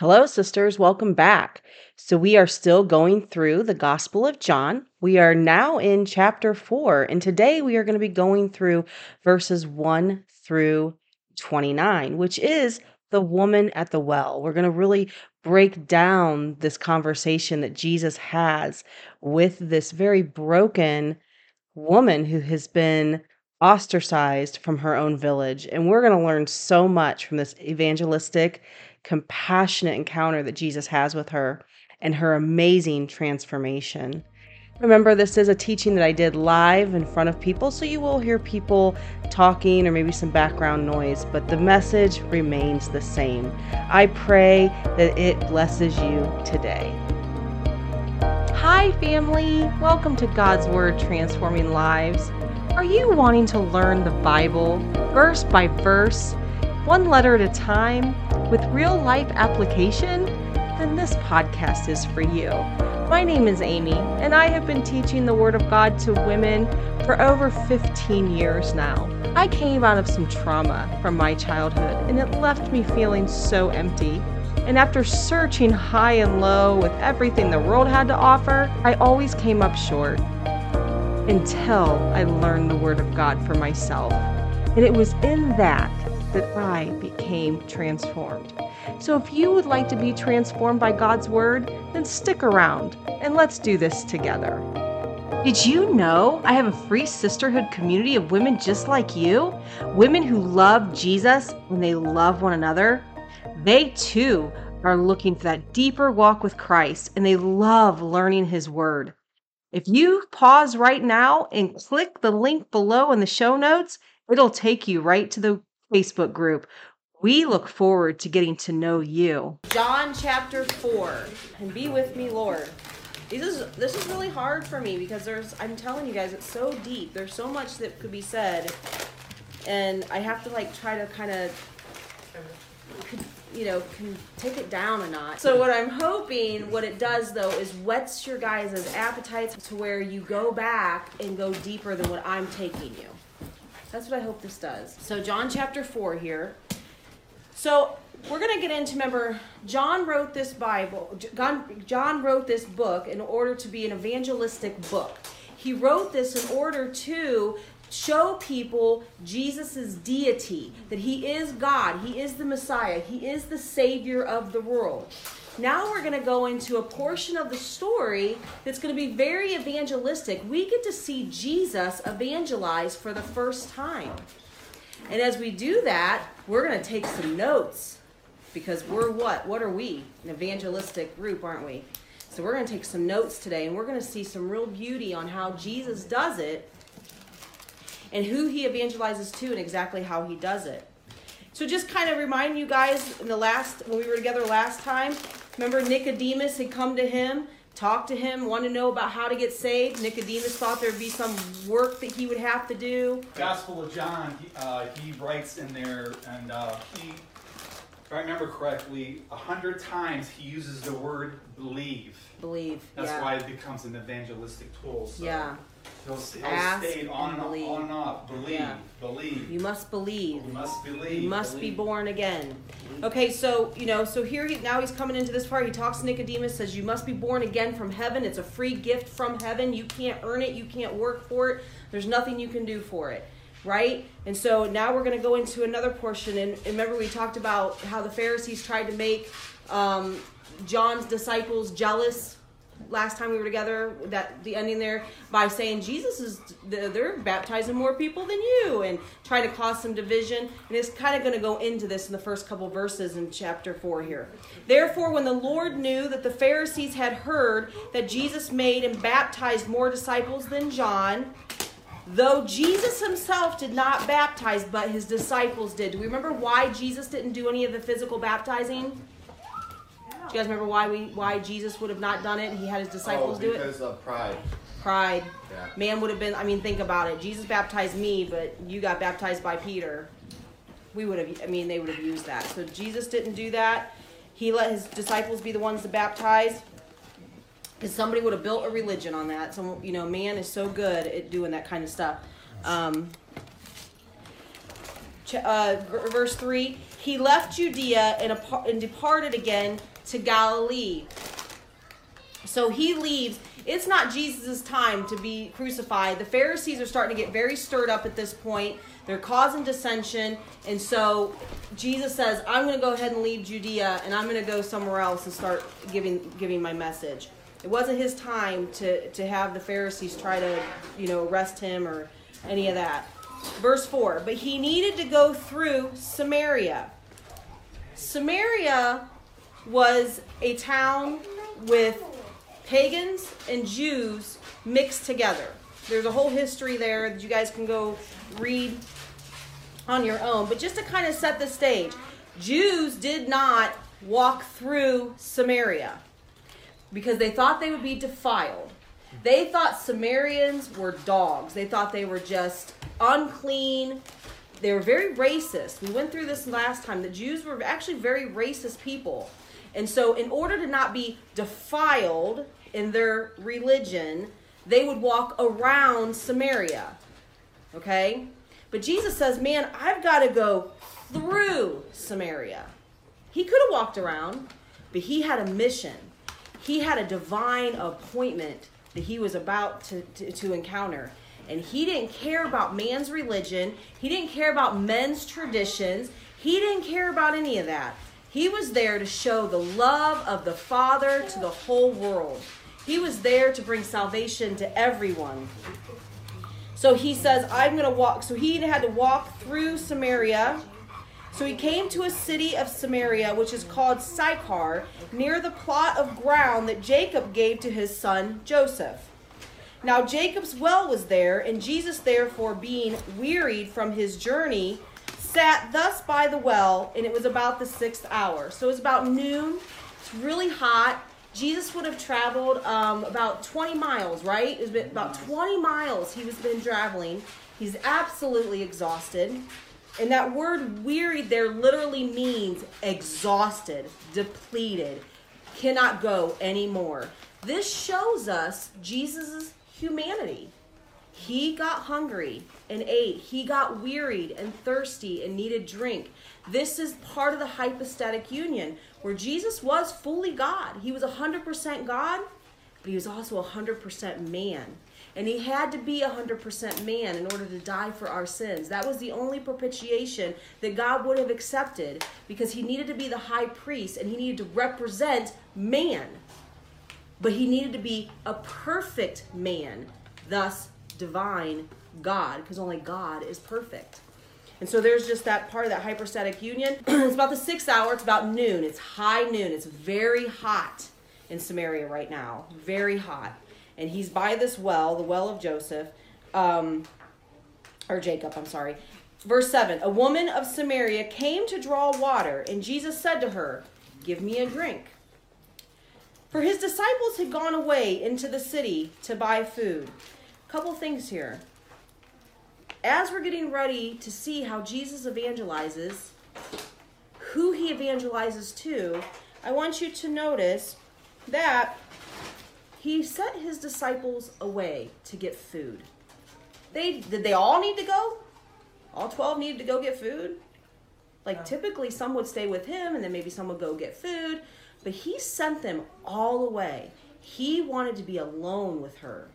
Hello, sisters. Welcome back. So, we are still going through the Gospel of John. We are now in chapter four, and today we are going to be going through verses one through 29, which is the woman at the well. We're going to really break down this conversation that Jesus has with this very broken woman who has been ostracized from her own village. And we're going to learn so much from this evangelistic compassionate encounter that Jesus has with her and her amazing transformation. Remember, this is a teaching that I did live in front of people, so you will hear people talking or maybe some background noise, but the message remains the same. I pray that it blesses you today. Hi, family. Welcome to God's Word Transforming Lives. Are you wanting to learn the Bible verse by verse, one letter at a time? with real life application, then this podcast is for you. My name is Amy, and I have been teaching the Word of God to women for over 15 years now. I came out of some trauma from my childhood, and it left me feeling so empty. And after searching high and low with everything the world had to offer, I always came up short until I learned the Word of God for myself. And it was in that that I became transformed. So if you would like to be transformed by God's Word, then stick around and let's do this together. Did you know I have a free sisterhood community of women just like you? Women who love Jesus and they love one another. They too are looking for that deeper walk with Christ and they love learning His Word. If you pause right now and click the link below in the show notes, it'll take you right to the Facebook group. We look forward to getting to know you. John chapter 4. And be with me, Lord. This is this is really hard for me because there's I'm telling you guys it's so deep. There's so much that could be said and I have to like try to kind of you know, can take it down a notch. So what I'm hoping, what it does though, is whets your guys' appetites to where you go back and go deeper than what I'm taking you. That's what I hope this does. So, John chapter 4 here. So, we're going to get into remember john wrote this bible john, wrote this book in order to be an evangelistic book he wrote this in order to show people jesus' deity that he is god he is the messiah he is the savior of the world now we're going to go into a portion of the story that's going to be very evangelistic. We get to see Jesus evangelize for the first time. And as we do that, we're going to take some notes because we're what? What are we? An evangelistic group, aren't we? So we're going to take some notes today and we're going to see some real beauty on how Jesus does it and who he evangelizes to and exactly how he does it. So just kind of remind you guys in the last when we were together last time, Remember, Nicodemus had come to him, talked to him, wanted to know about how to get saved. Nicodemus thought there'd be some work that he would have to do. Gospel of John, he, uh, he writes in there, and uh, he, if I remember correctly, a hundred times he uses the word believe. Believe. That's yeah. why it becomes an evangelistic tool. So. Yeah. He'll, he'll Ask stay on and, believe. on and off. Believe, yeah. believe. You must believe. You must believe. You must believe. be born again. Okay, so you know, so here he now he's coming into this part. He talks to Nicodemus, says, "You must be born again from heaven. It's a free gift from heaven. You can't earn it. You can't work for it. There's nothing you can do for it." Right? And so now we're going to go into another portion. And remember, we talked about how the Pharisees tried to make um, John's disciples jealous last time we were together that the ending there by saying jesus is they're baptizing more people than you and trying to cause some division and it's kind of going to go into this in the first couple verses in chapter 4 here therefore when the lord knew that the pharisees had heard that jesus made and baptized more disciples than john Though Jesus himself did not baptize, but his disciples did. Do we remember why Jesus didn't do any of the physical baptizing? Do you guys remember why we why Jesus would have not done it? He had his disciples oh, do it because of pride. Pride. Yeah. Man would have been. I mean, think about it. Jesus baptized me, but you got baptized by Peter. We would have. I mean, they would have used that. So Jesus didn't do that. He let his disciples be the ones to baptize. Because somebody would have built a religion on that. So you know, man is so good at doing that kind of stuff. Um, uh, verse 3 he left Judea and, and departed again to Galilee. So he leaves. It's not Jesus' time to be crucified. The Pharisees are starting to get very stirred up at this point. They're causing dissension. And so Jesus says, I'm going to go ahead and leave Judea and I'm going to go somewhere else and start giving, giving my message. It wasn't his time to, to have the Pharisees try to, you know, arrest him or any of that. Verse 4 But he needed to go through Samaria. Samaria was a town with pagans and Jews mixed together. There's a whole history there that you guys can go read on your own. But just to kind of set the stage, Jews did not walk through Samaria because they thought they would be defiled. They thought Samaritans were dogs. They thought they were just unclean. They were very racist. We went through this last time. The Jews were actually very racist people. And so, in order to not be defiled in their religion, they would walk around Samaria. Okay? But Jesus says, Man, I've got to go through Samaria. He could have walked around, but he had a mission. He had a divine appointment that he was about to, to, to encounter. And he didn't care about man's religion, he didn't care about men's traditions, he didn't care about any of that. He was there to show the love of the Father to the whole world. He was there to bring salvation to everyone. So he says, I'm going to walk. So he had to walk through Samaria. So he came to a city of Samaria, which is called Sychar, near the plot of ground that Jacob gave to his son Joseph. Now Jacob's well was there, and Jesus, therefore, being wearied from his journey, sat thus by the well, and it was about the sixth hour. So it was about noon. It's really hot. Jesus would have traveled um, about 20 miles, right? It was about 20 miles he was been traveling. He's absolutely exhausted. And that word wearied there literally means exhausted, depleted, cannot go anymore. This shows us Jesus' humanity. He got hungry and ate. He got wearied and thirsty and needed drink. This is part of the hypostatic union where Jesus was fully God. He was 100% God, but he was also 100% man. And he had to be 100% man in order to die for our sins. That was the only propitiation that God would have accepted because he needed to be the high priest and he needed to represent man. But he needed to be a perfect man, thus divine God, because only God is perfect. And so there's just that part of that hypostatic union. it's about the sixth hour, it's about noon. It's high noon. It's very hot in Samaria right now. Very hot. And he's by this well, the well of Joseph, um, or Jacob, I'm sorry. Verse 7 A woman of Samaria came to draw water, and Jesus said to her, Give me a drink. For his disciples had gone away into the city to buy food. Couple things here as we're getting ready to see how Jesus evangelizes, who he evangelizes to, I want you to notice that he sent his disciples away to get food. They did they all need to go? All 12 needed to go get food? Like typically some would stay with him and then maybe some would go get food, but he sent them all away. He wanted to be alone with her.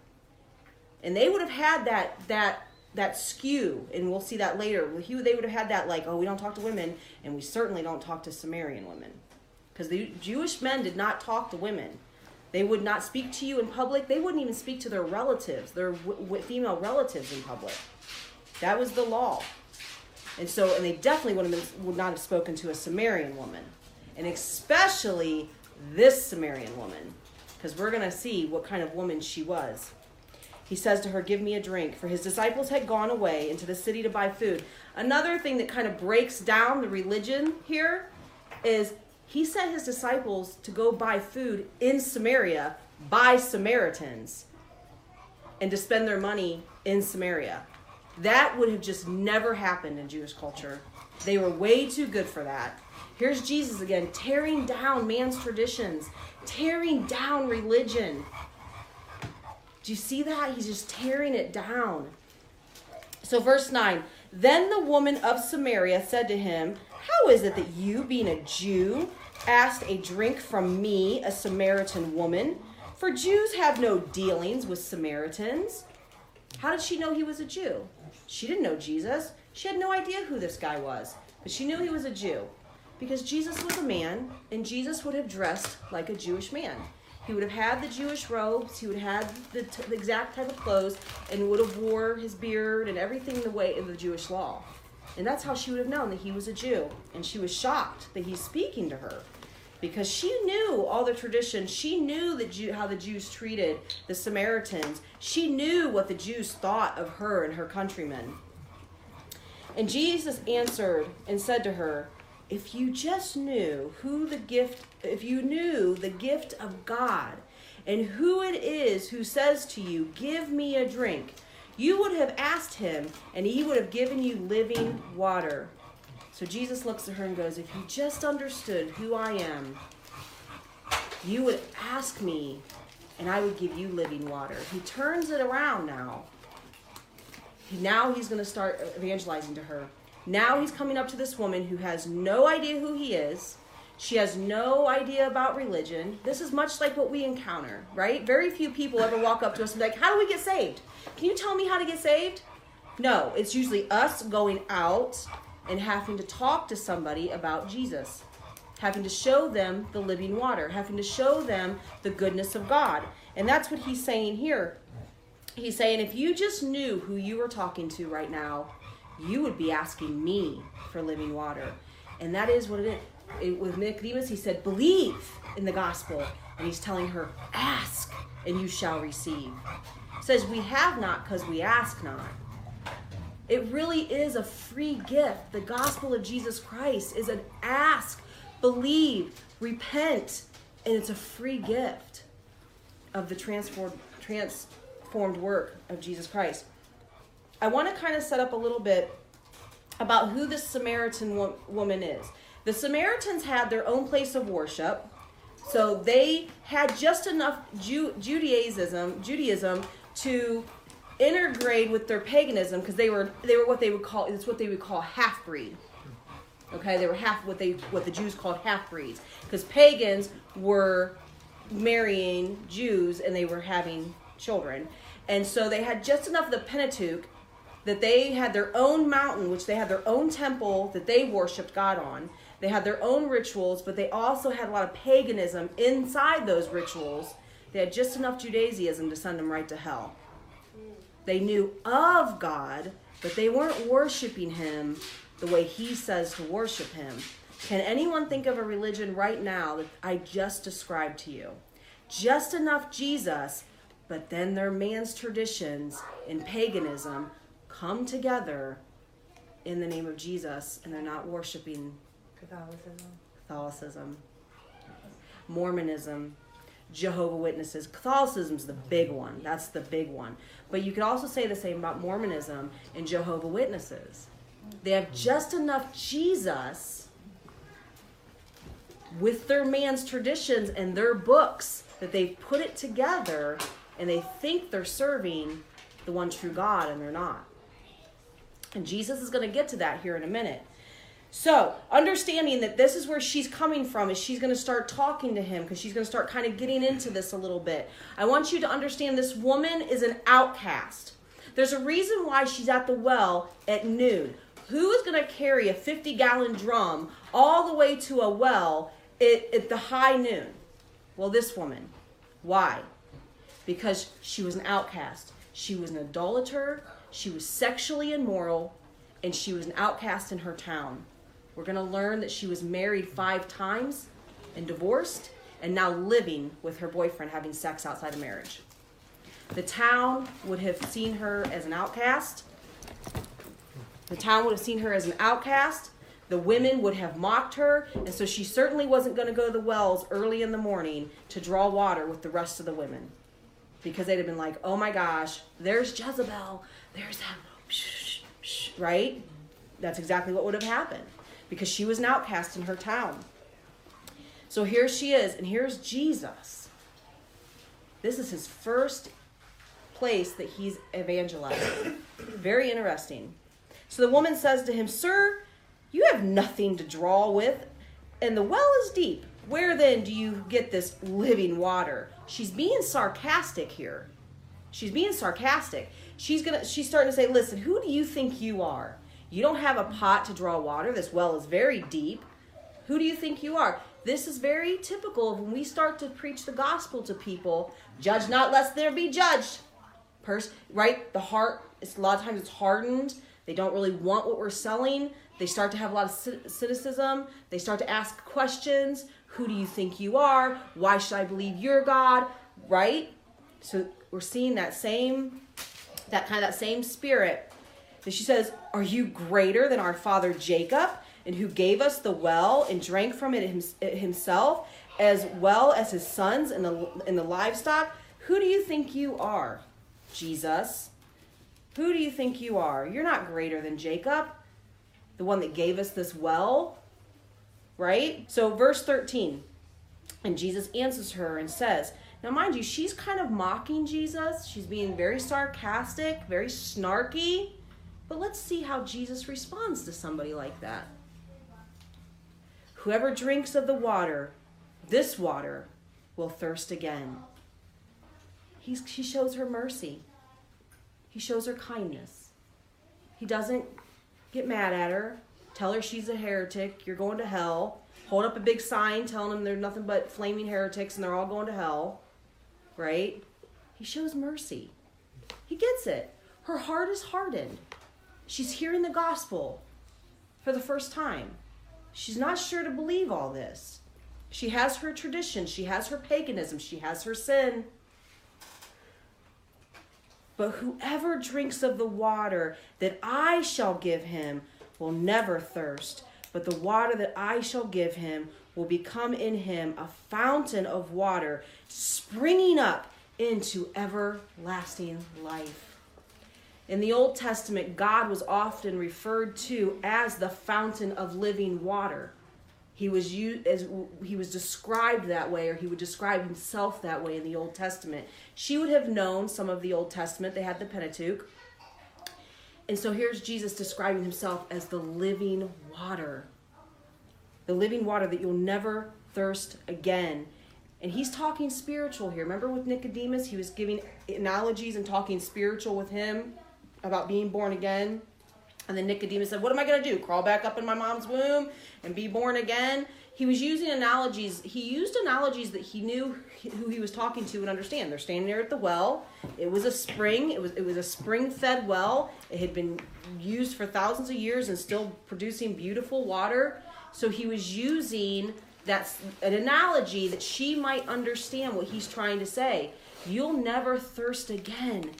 And they would have had that that that skew, and we'll see that later. He, they would have had that like, oh, we don't talk to women, and we certainly don't talk to Samaritan women, because the Jewish men did not talk to women. They would not speak to you in public. They wouldn't even speak to their relatives, their female relatives in public. That was the law. And so, and they definitely would, have been, would not have spoken to a Samaritan woman, and especially this Samaritan woman, because we're going to see what kind of woman she was. He says to her, Give me a drink, for his disciples had gone away into the city to buy food. Another thing that kind of breaks down the religion here is he sent his disciples to go buy food in Samaria by Samaritans and to spend their money in Samaria. That would have just never happened in Jewish culture. They were way too good for that. Here's Jesus again, tearing down man's traditions, tearing down religion, do you see that? He's just tearing it down. So, verse 9 Then the woman of Samaria said to him, How is it that you, being a Jew, asked a drink from me, a Samaritan woman? For Jews have no dealings with Samaritans. How did she know he was a Jew? She didn't know Jesus. She had no idea who this guy was, but she knew he was a Jew because Jesus was a man and Jesus would have dressed like a Jewish man. He would have had the Jewish robes, he would have had the, the exact type of clothes, and would have wore his beard and everything the way of the Jewish law. And that's how she would have known that he was a Jew. And she was shocked that he's speaking to her because she knew all the traditions. She knew the Jew, how the Jews treated the Samaritans. She knew what the Jews thought of her and her countrymen. And Jesus answered and said to her, If you just knew who the gift, if you knew the gift of God and who it is who says to you, Give me a drink, you would have asked him, and he would have given you living water. So Jesus looks at her and goes, If you just understood who I am, you would ask me, and I would give you living water. He turns it around now. Now he's going to start evangelizing to her. Now he's coming up to this woman who has no idea who he is. She has no idea about religion. This is much like what we encounter, right? Very few people ever walk up to us and be like, How do we get saved? Can you tell me how to get saved? No, it's usually us going out and having to talk to somebody about Jesus, having to show them the living water, having to show them the goodness of God. And that's what he's saying here. He's saying, if you just knew who you were talking to right now, you would be asking me for living water. And that is what it is. It, with Nicodemus, he said, believe in the gospel. And he's telling her, ask and you shall receive. says, we have not because we ask not. It really is a free gift. The gospel of Jesus Christ is an ask, believe, repent, and it's a free gift of the transformed, transformed work of Jesus Christ. I want to kind of set up a little bit about who this Samaritan wo- woman is. The Samaritans had their own place of worship. So they had just enough Ju- Judaism, Judaism to intergrade with their paganism because they were they were what they would call it's what they would call half breed. Okay, they were half what they what the Jews called half breeds because pagans were marrying Jews and they were having children, and so they had just enough of the Pentateuch that they had their own mountain, which they had their own temple that they worshipped God on. They had their own rituals, but they also had a lot of paganism inside those rituals. They had just enough Judaism to send them right to hell. They knew of God, but they weren't worshiping Him the way He says to worship Him. Can anyone think of a religion right now that I just described to you? Just enough Jesus, but then their man's traditions and paganism come together in the name of Jesus and they're not worshiping Catholicism. Catholicism, Mormonism, Jehovah Witnesses. Catholicism's the big one. That's the big one. But you could also say the same about Mormonism and Jehovah Witnesses. They have just enough Jesus with their man's traditions and their books that they've put it together and they think they're serving the one true God and they're not. And Jesus is going to get to that here in a minute. So, understanding that this is where she's coming from, is she's going to start talking to him because she's going to start kind of getting into this a little bit. I want you to understand this woman is an outcast. There's a reason why she's at the well at noon. Who is going to carry a 50 gallon drum all the way to a well at, at the high noon? Well, this woman. Why? Because she was an outcast. She was an idolater. She was sexually immoral. And she was an outcast in her town. We're going to learn that she was married five times and divorced and now living with her boyfriend having sex outside of marriage. The town would have seen her as an outcast. The town would have seen her as an outcast. The women would have mocked her, and so she certainly wasn't going to go to the wells early in the morning to draw water with the rest of the women. Because they'd have been like, oh my gosh, there's Jezebel, there's that, right? That's exactly what would have happened because she was an outcast in her town. So here she is, and here's Jesus. This is his first place that he's evangelizing. Very interesting. So the woman says to him, Sir, you have nothing to draw with, and the well is deep. Where then do you get this living water? She's being sarcastic here. She's being sarcastic. She's gonna she's starting to say, Listen, who do you think you are? You don't have a pot to draw water. This well is very deep. Who do you think you are? This is very typical of when we start to preach the gospel to people. Judge not, lest there be judged. Pers- right? The heart, it's, a lot of times it's hardened. They don't really want what we're selling. They start to have a lot of cynicism. They start to ask questions. Who do you think you are? Why should I believe you're God? Right? So we're seeing that same, that kind of that same spirit. And she says, Are you greater than our father Jacob, and who gave us the well and drank from it himself, as well as his sons and the, and the livestock? Who do you think you are? Jesus. Who do you think you are? You're not greater than Jacob, the one that gave us this well. Right? So, verse 13. And Jesus answers her and says, Now, mind you, she's kind of mocking Jesus. She's being very sarcastic, very snarky. But let's see how Jesus responds to somebody like that. Whoever drinks of the water, this water, will thirst again. He's, he shows her mercy. He shows her kindness. He doesn't get mad at her, tell her she's a heretic, you're going to hell, hold up a big sign telling them they're nothing but flaming heretics and they're all going to hell, right? He shows mercy. He gets it. Her heart is hardened. She's hearing the gospel for the first time. She's not sure to believe all this. She has her tradition, she has her paganism, she has her sin. But whoever drinks of the water that I shall give him will never thirst, but the water that I shall give him will become in him a fountain of water springing up into everlasting life. In the Old Testament, God was often referred to as the fountain of living water. He was used as he was described that way, or he would describe himself that way in the Old Testament. She would have known some of the Old Testament. They had the Pentateuch. And so here's Jesus describing himself as the living water. The living water that you'll never thirst again. And he's talking spiritual here. Remember with Nicodemus, he was giving analogies and talking spiritual with him about being born again. And then Nicodemus said, What am I going to do? Crawl back up in my mom's womb and be born again? He was using analogies. He used analogies that he knew who he was talking to and understand. They're standing there at the well. It was a spring. It was it was a spring-fed well. It had been used for thousands of years and still producing beautiful water. So he was using that's an analogy that she might understand what he's trying to say. You'll never thirst again.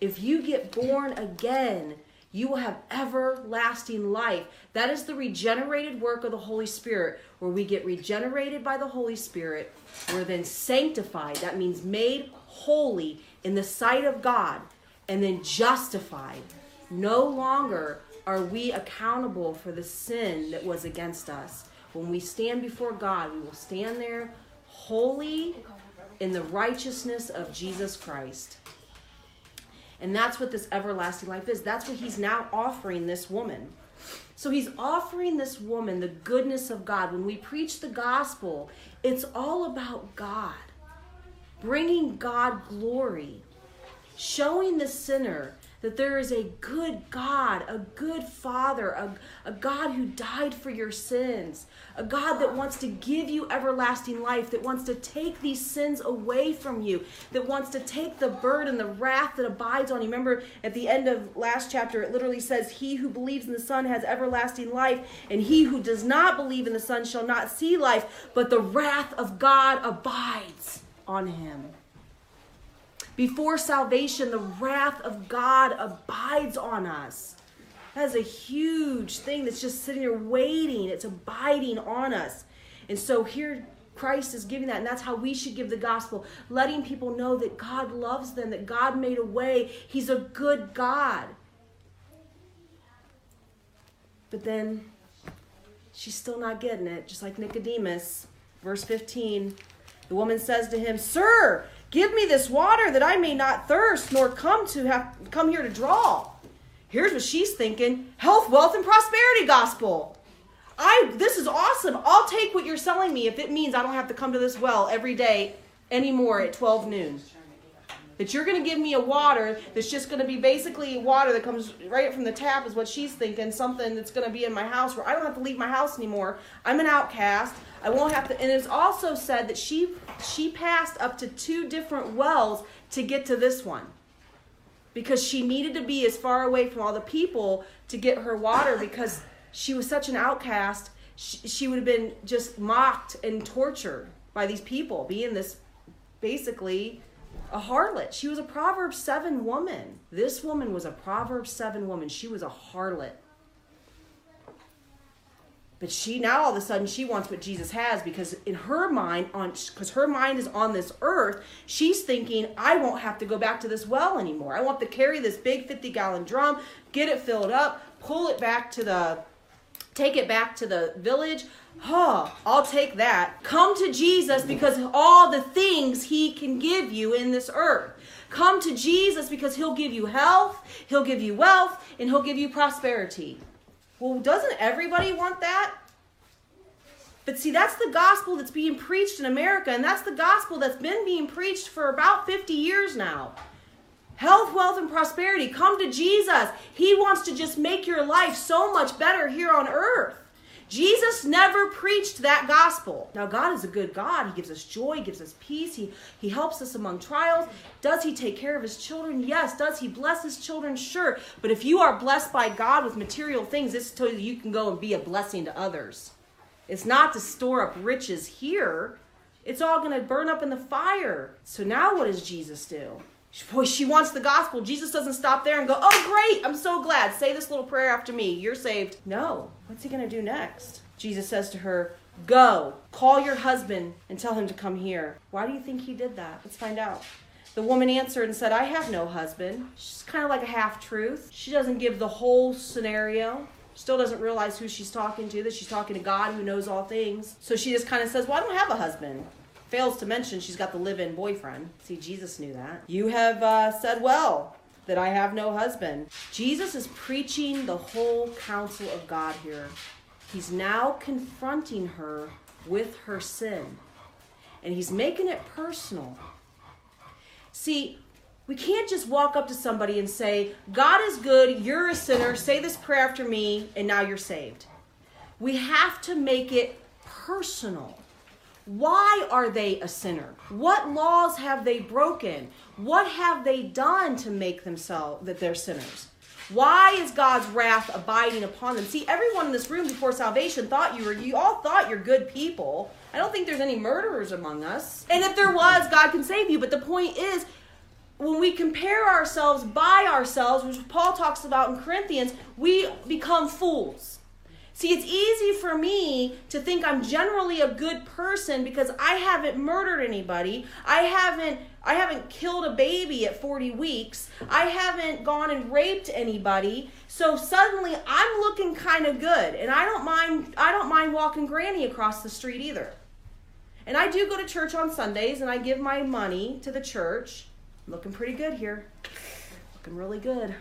If you get born again, you will have everlasting life. That is the regenerated work of the Holy Spirit, where we get regenerated by the Holy Spirit. We're then sanctified. That means made holy in the sight of God, and then justified. No longer are we accountable for the sin that was against us. When we stand before God, we will stand there holy in the righteousness of Jesus Christ. And that's what this everlasting life is. That's what he's now offering this woman. So he's offering this woman the goodness of God. When we preach the gospel, it's all about God, bringing God glory, showing the sinner that there is a good God, a good Father, a, a God who died for your sins, a God that wants to give you everlasting life, that wants to take these sins away from you, that wants to take the burden, the wrath that abides on you. Remember at the end of last chapter, it literally says, He who believes in the Son has everlasting life, and he who does not believe in the Son shall not see life, but the wrath of God abides on him. Before salvation, the wrath of God abides on us. That is a huge thing that's just sitting there waiting. It's abiding on us. And so here Christ is giving that, and that's how we should give the gospel, letting people know that God loves them, that God made a way. He's a good God. But then she's still not getting it, just like Nicodemus. Verse 15 the woman says to him, Sir, Give me this water that I may not thirst, nor come to have come here to draw. Here's what she's thinking health, wealth, and prosperity gospel. I this is awesome. I'll take what you're selling me if it means I don't have to come to this well every day anymore at 12 noon. That you're going to give me a water that's just going to be basically water that comes right from the tap, is what she's thinking. Something that's going to be in my house where I don't have to leave my house anymore. I'm an outcast. I won't have to. And it's also said that she she passed up to two different wells to get to this one because she needed to be as far away from all the people to get her water because she was such an outcast. She, she would have been just mocked and tortured by these people, being this basically a harlot. She was a Proverbs 7 woman. This woman was a Proverbs 7 woman. She was a harlot. But she now all of a sudden she wants what Jesus has because in her mind on because her mind is on this earth, she's thinking I won't have to go back to this well anymore. I want to carry this big 50 gallon drum, get it filled up, pull it back to the take it back to the village. Huh, I'll take that. Come to Jesus because all the things he can give you in this earth. Come to Jesus because he'll give you health, he'll give you wealth, and he'll give you prosperity. Well, doesn't everybody want that? But see, that's the gospel that's being preached in America, and that's the gospel that's been being preached for about 50 years now. Health, wealth, and prosperity. Come to Jesus. He wants to just make your life so much better here on earth. Jesus never preached that gospel. Now, God is a good God. He gives us joy, He gives us peace, He, he helps us among trials. Does He take care of His children? Yes. Does He bless His children? Sure. But if you are blessed by God with material things, this tells you you can go and be a blessing to others. It's not to store up riches here, it's all going to burn up in the fire. So now what does Jesus do? Boy, she wants the gospel. Jesus doesn't stop there and go, Oh, great, I'm so glad. Say this little prayer after me. You're saved. No. What's he going to do next? Jesus says to her, Go, call your husband and tell him to come here. Why do you think he did that? Let's find out. The woman answered and said, I have no husband. She's kind of like a half truth. She doesn't give the whole scenario. Still doesn't realize who she's talking to, that she's talking to God who knows all things. So she just kind of says, Well, I don't have a husband fails to mention she's got the live-in boyfriend. See, Jesus knew that. You have uh, said well that I have no husband. Jesus is preaching the whole counsel of God here. He's now confronting her with her sin, and he's making it personal. See, we can't just walk up to somebody and say, God is good, you're a sinner, say this prayer after me, and now you're saved. We have to make it personal. Why are they a sinner? What laws have they broken? What have they done to make themselves that they're sinners? Why is God's wrath abiding upon them? See, everyone in this room before salvation thought you were, you all thought you're good people. I don't think there's any murderers among us. And if there was, God can save you. But the point is, when we compare ourselves by ourselves, which Paul talks about in Corinthians, we become fools. See, it's easy for me to think I'm generally a good person because I haven't murdered anybody. I haven't I haven't killed a baby at 40 weeks. I haven't gone and raped anybody. So suddenly I'm looking kind of good and I don't mind I don't mind walking granny across the street either. And I do go to church on Sundays and I give my money to the church. I'm looking pretty good here. Looking really good.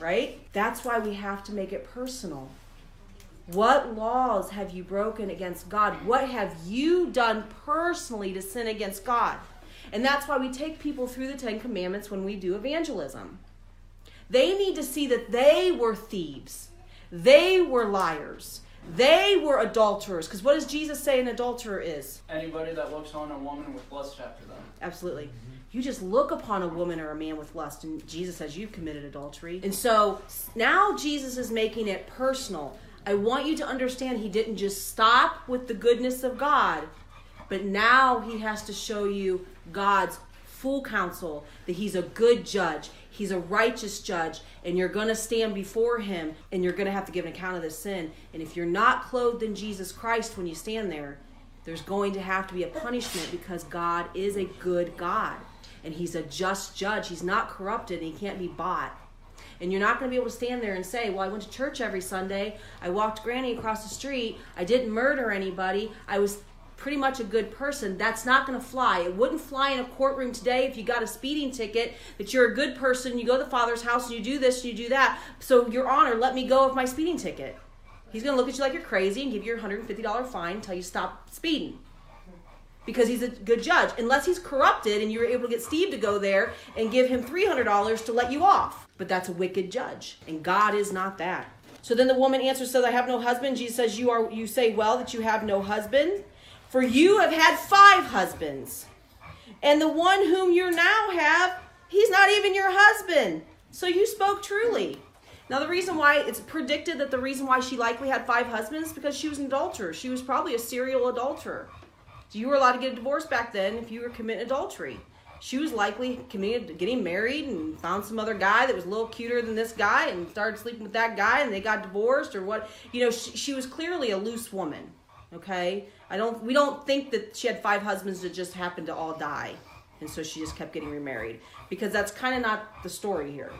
Right? That's why we have to make it personal. What laws have you broken against God? What have you done personally to sin against God? And that's why we take people through the Ten Commandments when we do evangelism. They need to see that they were thieves, they were liars, they were adulterers. Because what does Jesus say an adulterer is? Anybody that looks on a woman with lust after them. Absolutely. You just look upon a woman or a man with lust, and Jesus says you've committed adultery. And so now Jesus is making it personal. I want you to understand he didn't just stop with the goodness of God, but now he has to show you God's full counsel that he's a good judge, he's a righteous judge, and you're going to stand before him and you're going to have to give an account of this sin. And if you're not clothed in Jesus Christ when you stand there, there's going to have to be a punishment because God is a good God and he's a just judge. He's not corrupted and he can't be bought. And you're not going to be able to stand there and say, Well, I went to church every Sunday. I walked Granny across the street. I didn't murder anybody. I was pretty much a good person, that's not going to fly. It wouldn't fly in a courtroom today if you got a speeding ticket that you're a good person, you go to the father's house and you do this and you do that. So, Your Honor, let me go of my speeding ticket. He's going to look at you like you're crazy and give you your $150 fine until you stop speeding. Because he's a good judge. Unless he's corrupted and you were able to get Steve to go there and give him $300 to let you off. But that's a wicked judge. And God is not that. So then the woman answers, says, I have no husband. Jesus says, You are you say well that you have no husband. For you have had five husbands. And the one whom you now have, he's not even your husband. So you spoke truly. Now, the reason why it's predicted that the reason why she likely had five husbands is because she was an adulterer. She was probably a serial adulterer. So you were allowed to get a divorce back then if you were committing adultery. She was likely committed getting married and found some other guy that was a little cuter than this guy and started sleeping with that guy and they got divorced or what. You know, she, she was clearly a loose woman. Okay, I don't. We don't think that she had five husbands that just happened to all die, and so she just kept getting remarried because that's kind of not the story here.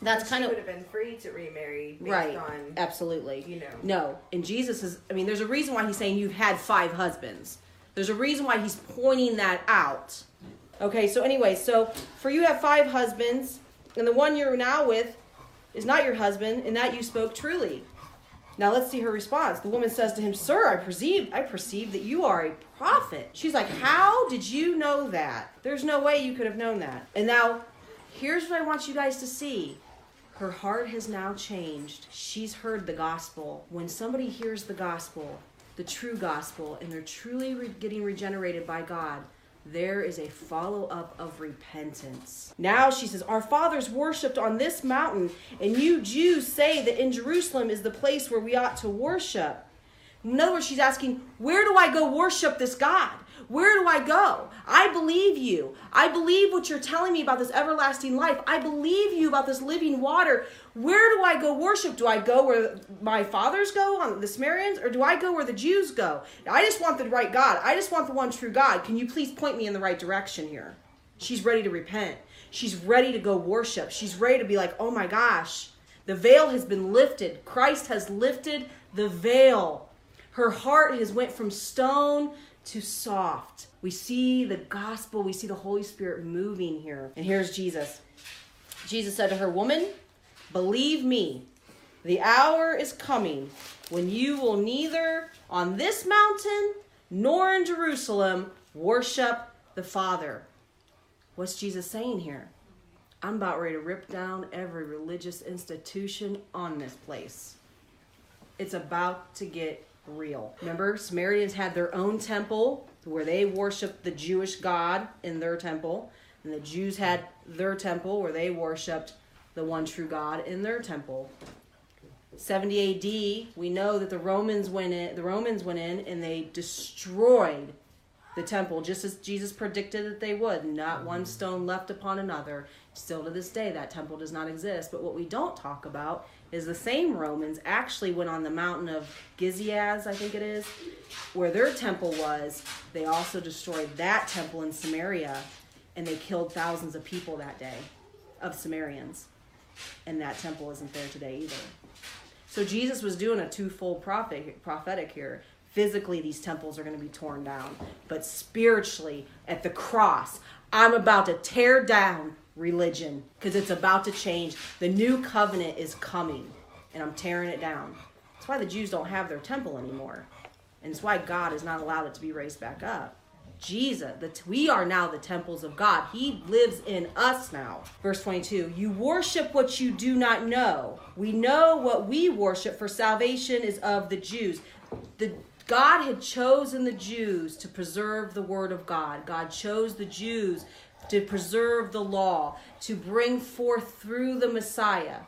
That's kind of would have been free to remarry based right. on Absolutely. you know. No, and Jesus is. I mean, there's a reason why he's saying you've had five husbands. There's a reason why he's pointing that out. Okay, so anyway, so for you have five husbands, and the one you're now with is not your husband, and that you spoke truly. Now let's see her response. The woman says to him, Sir, I perceive I perceive that you are a prophet. She's like, How did you know that? There's no way you could have known that. And now here's what I want you guys to see. Her heart has now changed. She's heard the gospel. When somebody hears the gospel, the true gospel, and they're truly re- getting regenerated by God, there is a follow up of repentance. Now she says, Our fathers worshipped on this mountain, and you Jews say that in Jerusalem is the place where we ought to worship. In other words, she's asking, Where do I go worship this God? Where do I go? I believe you. I believe what you're telling me about this everlasting life. I believe you about this living water. Where do I go worship? Do I go where my fathers go on the Sumerians, or do I go where the Jews go? I just want the right God. I just want the one true God. Can you please point me in the right direction here? She's ready to repent. She's ready to go worship. She's ready to be like, oh my gosh, the veil has been lifted. Christ has lifted the veil. Her heart has went from stone to soft. We see the gospel, we see the Holy Spirit moving here. And here's Jesus. Jesus said to her, Woman, believe me, the hour is coming when you will neither on this mountain nor in Jerusalem worship the Father. What's Jesus saying here? I'm about ready to rip down every religious institution on this place. It's about to get real. Remember, Samaritans had their own temple where they worshiped the Jewish God in their temple, and the Jews had their temple where they worshiped the one true God in their temple. 70 AD, we know that the Romans went in, the Romans went in and they destroyed the temple just as Jesus predicted that they would. Not mm-hmm. one stone left upon another. Still to this day, that temple does not exist. But what we don't talk about is the same Romans actually went on the mountain of Giziaz, I think it is, where their temple was. They also destroyed that temple in Samaria, and they killed thousands of people that day of Sumerians. And that temple isn't there today either. So Jesus was doing a twofold prophet, prophetic here. Physically, these temples are going to be torn down, but spiritually, at the cross, I'm about to tear down religion because it's about to change. The new covenant is coming, and I'm tearing it down. That's why the Jews don't have their temple anymore, and it's why God has not allowed it to be raised back up. Jesus, that we are now the temples of God. He lives in us now. Verse 22 You worship what you do not know. We know what we worship, for salvation is of the Jews. The God had chosen the Jews to preserve the word of God. God chose the Jews to preserve the law, to bring forth through the Messiah.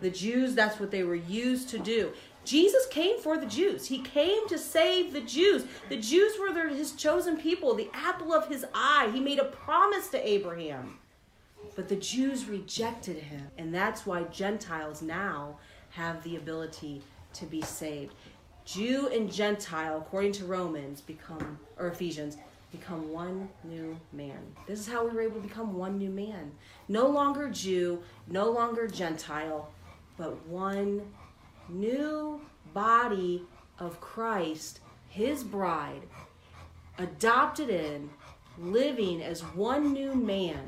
The Jews, that's what they were used to do. Jesus came for the Jews. He came to save the Jews. The Jews were his chosen people, the apple of his eye. He made a promise to Abraham. But the Jews rejected him. And that's why Gentiles now have the ability to be saved. Jew and Gentile, according to Romans, become, or Ephesians, become one new man. This is how we were able to become one new man. No longer Jew, no longer Gentile, but one new body of Christ his bride, adopted in, living as one new man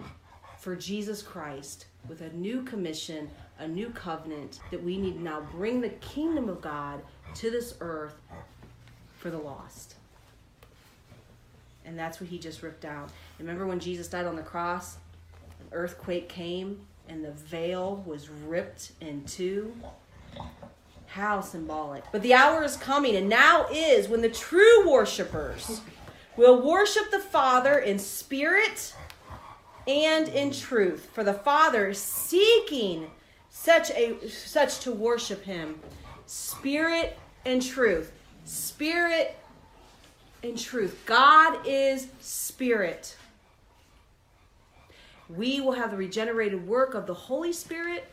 for Jesus Christ with a new commission, a new covenant that we need now bring the kingdom of God to this earth for the lost. And that's what he just ripped out. Remember when Jesus died on the cross? An earthquake came and the veil was ripped in two. How symbolic. But the hour is coming, and now is when the true worshipers will worship the Father in spirit and in truth. For the Father is seeking such a such to worship him. Spirit and truth. Spirit and truth. God is spirit. We will have the regenerated work of the Holy Spirit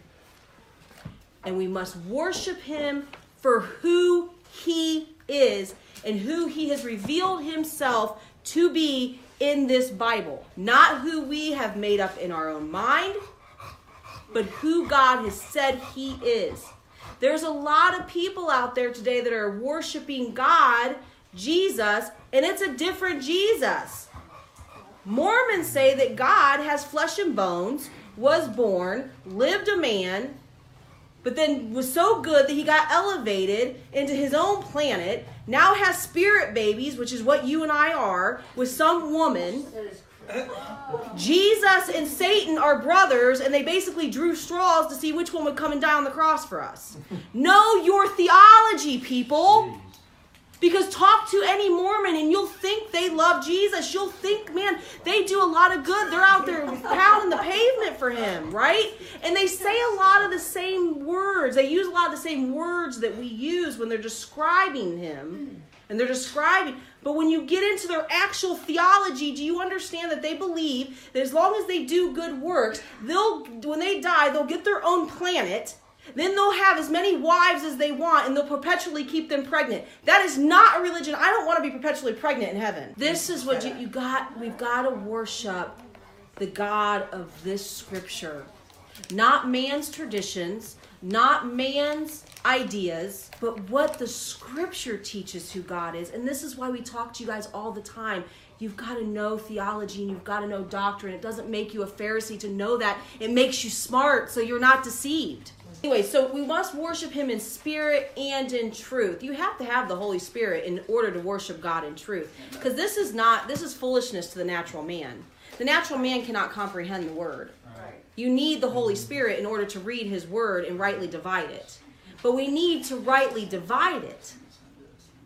and we must worship him for who he is and who he has revealed himself to be in this Bible. Not who we have made up in our own mind, but who God has said he is. There's a lot of people out there today that are worshiping God, Jesus, and it's a different Jesus. Mormons say that God has flesh and bones, was born, lived a man, but then was so good that he got elevated into his own planet, now has spirit babies, which is what you and I are, with some woman. Jesus and Satan are brothers, and they basically drew straws to see which one would come and die on the cross for us. know your theology, people. Because talk to any Mormon and you'll think they love Jesus. You'll think, man, they do a lot of good. They're out there pounding the pavement for him, right? And they say a lot of the same words. They use a lot of the same words that we use when they're describing him. And they're describing, but when you get into their actual theology, do you understand that they believe that as long as they do good works, they'll when they die, they'll get their own planet then they'll have as many wives as they want and they'll perpetually keep them pregnant. That is not a religion. I don't want to be perpetually pregnant in heaven. This is what you, you got. We've got to worship the God of this scripture. Not man's traditions, not man's ideas, but what the scripture teaches who God is. And this is why we talk to you guys all the time. You've got to know theology and you've got to know doctrine. It doesn't make you a Pharisee to know that. It makes you smart so you're not deceived. Anyway, so we must worship him in spirit and in truth. You have to have the Holy Spirit in order to worship God in truth. Because this is not this is foolishness to the natural man. The natural man cannot comprehend the word. You need the Holy Spirit in order to read his word and rightly divide it. But we need to rightly divide it.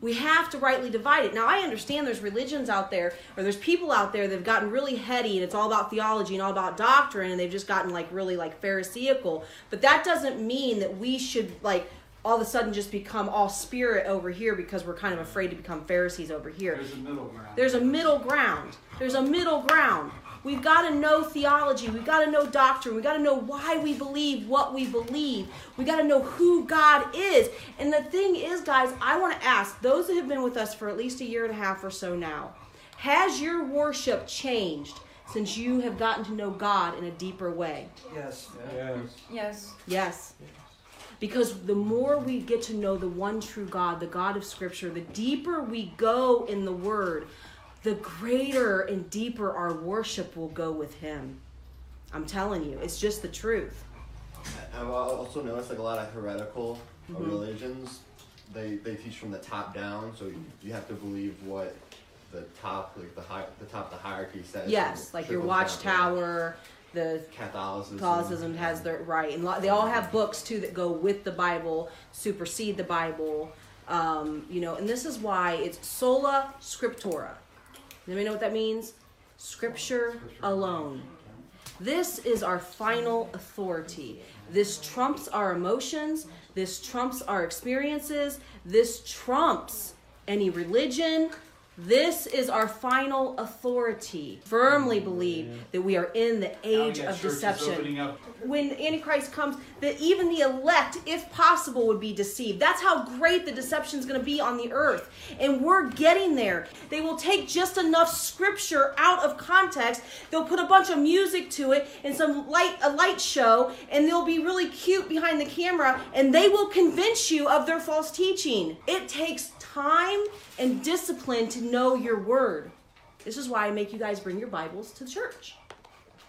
We have to rightly divide it. Now, I understand there's religions out there, or there's people out there that have gotten really heady and it's all about theology and all about doctrine, and they've just gotten like really like Pharisaical. But that doesn't mean that we should like all of a sudden just become all spirit over here because we're kind of afraid to become Pharisees over here. There's a middle ground. There's a middle ground. There's a middle ground. We've got to know theology. We've got to know doctrine. We've got to know why we believe what we believe. We've got to know who God is. And the thing is, guys, I want to ask those that have been with us for at least a year and a half or so now has your worship changed since you have gotten to know God in a deeper way? Yes. Yes. Yes. Yes. Because the more we get to know the one true God, the God of Scripture, the deeper we go in the Word, the greater and deeper our worship will go with Him. I'm telling you, it's just the truth. I've also noticed like a lot of heretical Mhm. religions, they they teach from the top down, so you, you have to believe what the top like the high the top of the hierarchy says. Yes, like your trickles down to Watchtower, the Catholicism. Catholicism has their right, and they all have books too that go with the Bible, supersede the Bible. Um, you know, and this is why it's sola scriptura. Anybody know what that means? Scripture alone. This is our final authority. This trumps our emotions. This trumps our experiences. This trumps any religion. This is our final authority. Firmly believe that we are in the age of deception when Antichrist comes, that even the elect, if possible, would be deceived. That's how great the deception is going to be on the earth. And we're getting there. They will take just enough scripture out of context. They'll put a bunch of music to it and some light, a light show, and they'll be really cute behind the camera, and they will convince you of their false teaching. It takes time and discipline to know your word. This is why I make you guys bring your Bibles to church.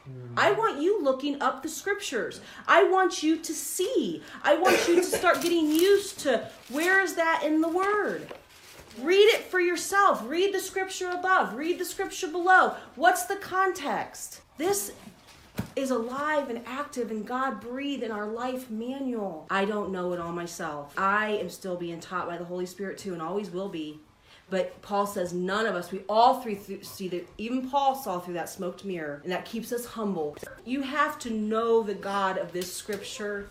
Hmm. I want you looking up the scriptures. I want you to see. I want you to start getting used to where is that in the word. Read it for yourself. Read the scripture above. Read the scripture below. What's the context? This is alive and active and God breathed in our life manual. I don't know it all myself. I am still being taught by the Holy Spirit too and always will be. But Paul says none of us, we all three th- see that even Paul saw through that smoked mirror, and that keeps us humble. You have to know the God of this scripture.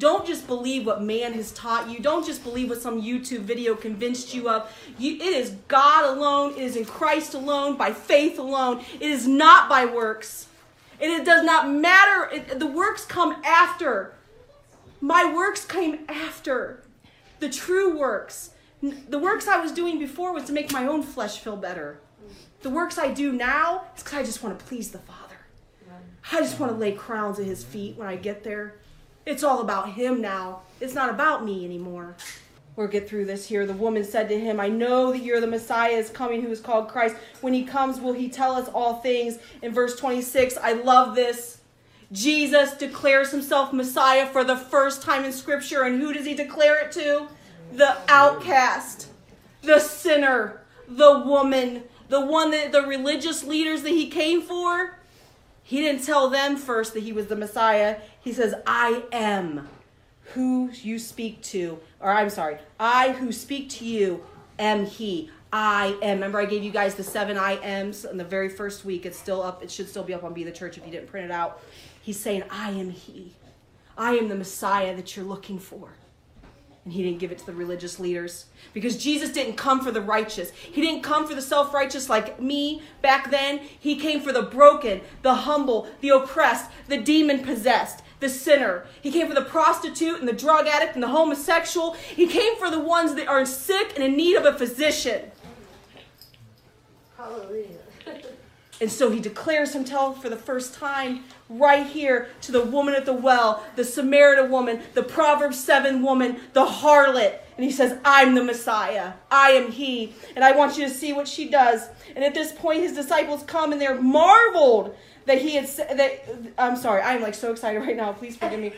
Don't just believe what man has taught you. Don't just believe what some YouTube video convinced you of. You, it is God alone, it is in Christ alone, by faith alone. It is not by works. And it does not matter. It, the works come after. My works came after. The true works. The works I was doing before was to make my own flesh feel better. The works I do now is because I just want to please the Father. I just want to lay crowns at His feet when I get there. It's all about Him now. It's not about me anymore. We'll get through this here. The woman said to him, I know that you're the Messiah is coming who is called Christ. When he comes, will he tell us all things? In verse 26, I love this. Jesus declares himself Messiah for the first time in Scripture. And who does he declare it to? The outcast, the sinner, the woman, the one that the religious leaders that he came for. He didn't tell them first that he was the Messiah. He says, I am who you speak to. Or I'm sorry, I who speak to you am he. I am. Remember, I gave you guys the seven I ams in the very first week. It's still up. It should still be up on Be the Church if you didn't print it out. He's saying, I am he. I am the Messiah that you're looking for. And he didn't give it to the religious leaders because Jesus didn't come for the righteous. He didn't come for the self righteous like me back then. He came for the broken, the humble, the oppressed, the demon possessed, the sinner. He came for the prostitute and the drug addict and the homosexual. He came for the ones that are sick and in need of a physician. Hallelujah. And so he declares himself for the first time right here to the woman at the well, the Samaritan woman, the Proverbs 7 woman, the harlot. And he says, I'm the Messiah. I am he. And I want you to see what she does. And at this point, his disciples come and they're marveled that he had said that I'm sorry, I'm like so excited right now. Please forgive me.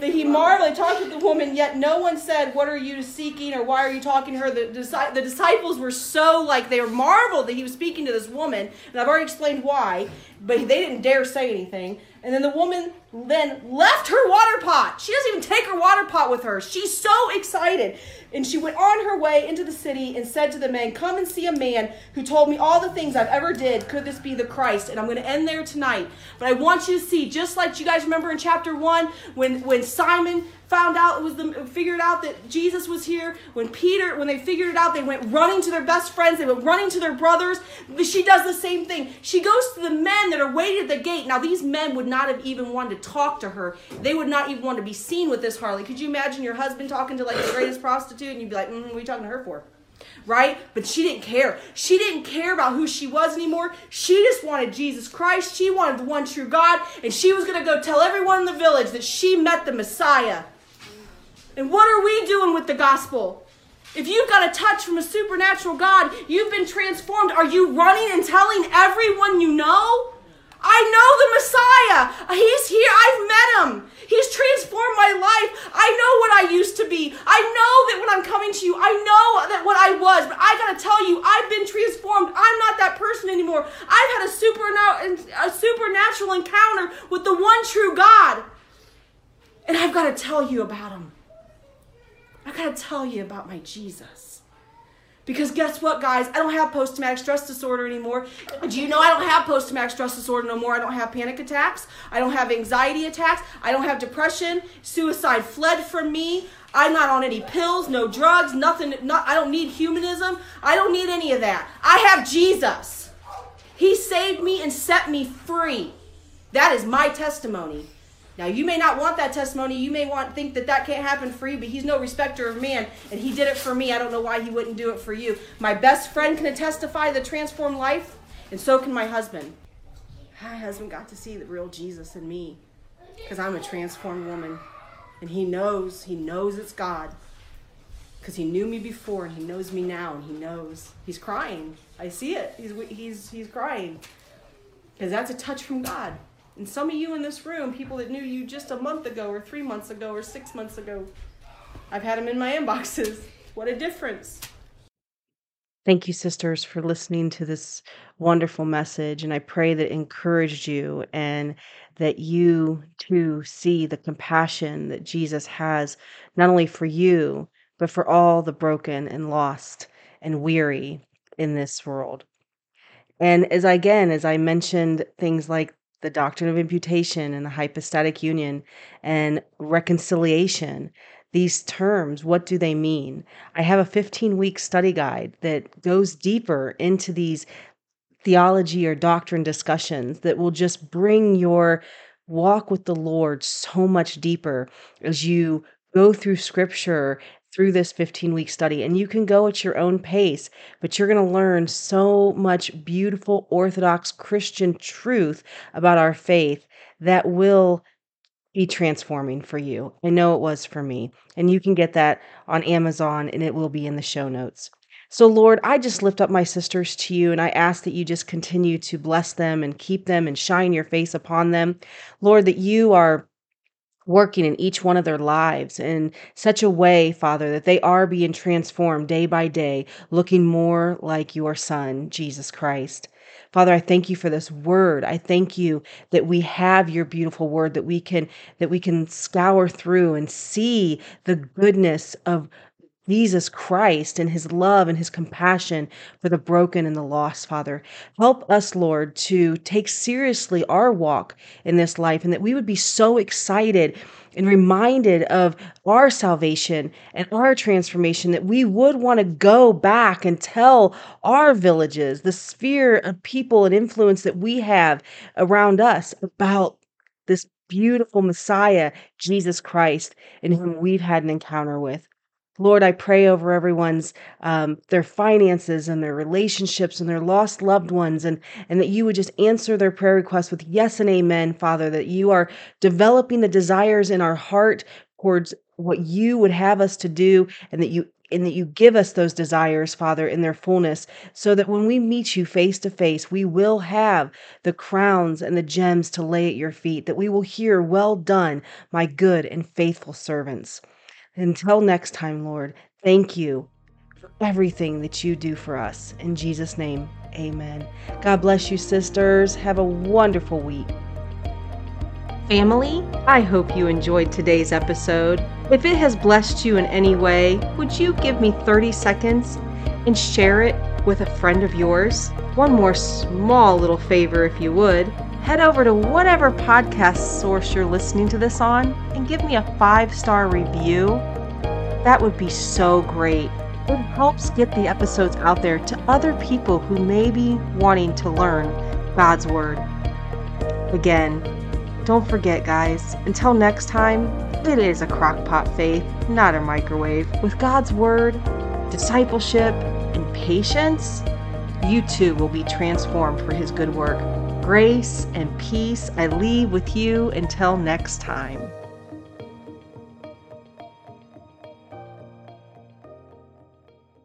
That he marveled, talked with the woman, yet no one said, "What are you seeking?" or "Why are you talking to her?" The, the disciples were so like they were marveled that he was speaking to this woman, and I've already explained why, but they didn't dare say anything. And then the woman then left her water pot. She doesn't even take her water pot with her. She's so excited. And she went on her way into the city and said to the men, Come and see a man who told me all the things I've ever did. Could this be the Christ? And I'm going to end there tonight. But I want you to see, just like you guys remember in chapter 1, when, when Simon found out it was the figured out that Jesus was here. When Peter, when they figured it out, they went running to their best friends. They went running to their brothers. She does the same thing. She goes to the men that are waiting at the gate. Now these men would not have even wanted to talk to her. They would not even want to be seen with this harlot. Could you imagine your husband talking to like the greatest prostitute, and you'd be like, mm, "What are you talking to her for?" right? But she didn't care. She didn't care about who she was anymore. She just wanted Jesus Christ. She wanted the one true God. And she was going to go tell everyone in the village that she met the Messiah. And what are we doing with the gospel? If you've got a touch from a supernatural God, you've been transformed. Are you running and telling everyone you know? I know the Messiah. He's here. I've met him. He's transformed my life. I know what I used to be. I know that when I'm coming to you, I know that what I was. But I gotta tell you, I've been transformed. I'm not that person anymore. I've had a, superna- a supernatural encounter with the one true God. And I've got to tell you about him. I gotta tell you about my Jesus. Because guess what, guys? I don't have post traumatic stress disorder anymore. Do you know I don't have post traumatic stress disorder no more? I don't have panic attacks. I don't have anxiety attacks. I don't have depression. Suicide fled from me. I'm not on any pills, no drugs, nothing. Not, I don't need humanism. I don't need any of that. I have Jesus. He saved me and set me free. That is my testimony. Now you may not want that testimony. You may want think that that can't happen for you, but he's no respecter of man, and he did it for me. I don't know why he wouldn't do it for you. My best friend can testify the transformed life, and so can my husband. My husband got to see the real Jesus in me, because I'm a transformed woman, and he knows. He knows it's God. because he knew me before and he knows me now and he knows he's crying. I see it. He's he's he's crying because that's a touch from God. And some of you in this room, people that knew you just a month ago or three months ago or six months ago, I've had them in my inboxes. What a difference. Thank you, sisters, for listening to this wonderful message. And I pray that it encouraged you and that you too see the compassion that Jesus has, not only for you, but for all the broken and lost and weary in this world. And as I, again, as I mentioned things like the doctrine of imputation and the hypostatic union and reconciliation, these terms, what do they mean? I have a 15 week study guide that goes deeper into these theology or doctrine discussions that will just bring your walk with the Lord so much deeper as you go through scripture through this 15 week study. And you can go at your own pace, but you're going to learn so much beautiful Orthodox Christian truth about our faith that will be transforming for you. I know it was for me. And you can get that on Amazon and it will be in the show notes. So, Lord, I just lift up my sisters to you and I ask that you just continue to bless them and keep them and shine your face upon them. Lord, that you are working in each one of their lives in such a way, Father, that they are being transformed day by day, looking more like your Son, Jesus Christ. Father, I thank you for this word. I thank you that we have your beautiful word that we can that we can scour through and see the goodness of Jesus Christ and his love and his compassion for the broken and the lost, Father. Help us, Lord, to take seriously our walk in this life and that we would be so excited and reminded of our salvation and our transformation that we would want to go back and tell our villages, the sphere of people and influence that we have around us about this beautiful Messiah, Jesus Christ, in whom we've had an encounter with. Lord, I pray over everyone's um, their finances and their relationships and their lost loved ones, and and that you would just answer their prayer requests with yes and amen, Father. That you are developing the desires in our heart towards what you would have us to do, and that you and that you give us those desires, Father, in their fullness, so that when we meet you face to face, we will have the crowns and the gems to lay at your feet. That we will hear, "Well done, my good and faithful servants." Until next time, Lord, thank you for everything that you do for us. In Jesus' name, amen. God bless you, sisters. Have a wonderful week. Family, I hope you enjoyed today's episode. If it has blessed you in any way, would you give me 30 seconds and share it with a friend of yours? One more small little favor, if you would head over to whatever podcast source you're listening to this on and give me a five star review. That would be so great. It helps get the episodes out there to other people who may be wanting to learn God's Word. Again, don't forget, guys, until next time, it is a crockpot faith, not a microwave. With God's Word, discipleship, and patience, you too will be transformed for His good work grace and peace I leave with you until next time.